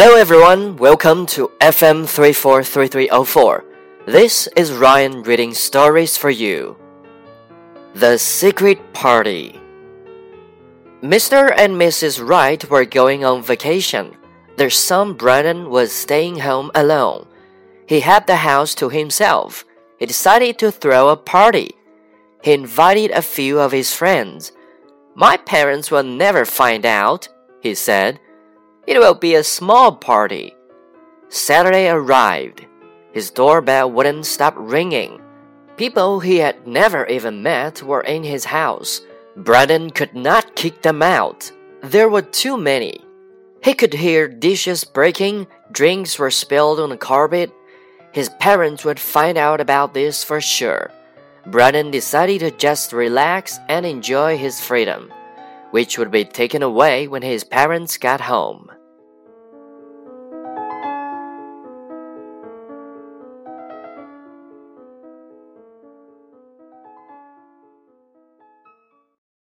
Hello everyone, welcome to FM 343304. This is Ryan reading stories for you. The Secret Party. Mr. and Mrs. Wright were going on vacation. Their son Brandon was staying home alone. He had the house to himself. He decided to throw a party. He invited a few of his friends. My parents will never find out, he said. It will be a small party. Saturday arrived. His doorbell wouldn't stop ringing. People he had never even met were in his house. Brandon could not kick them out. There were too many. He could hear dishes breaking, drinks were spilled on the carpet. His parents would find out about this for sure. Brandon decided to just relax and enjoy his freedom, which would be taken away when his parents got home.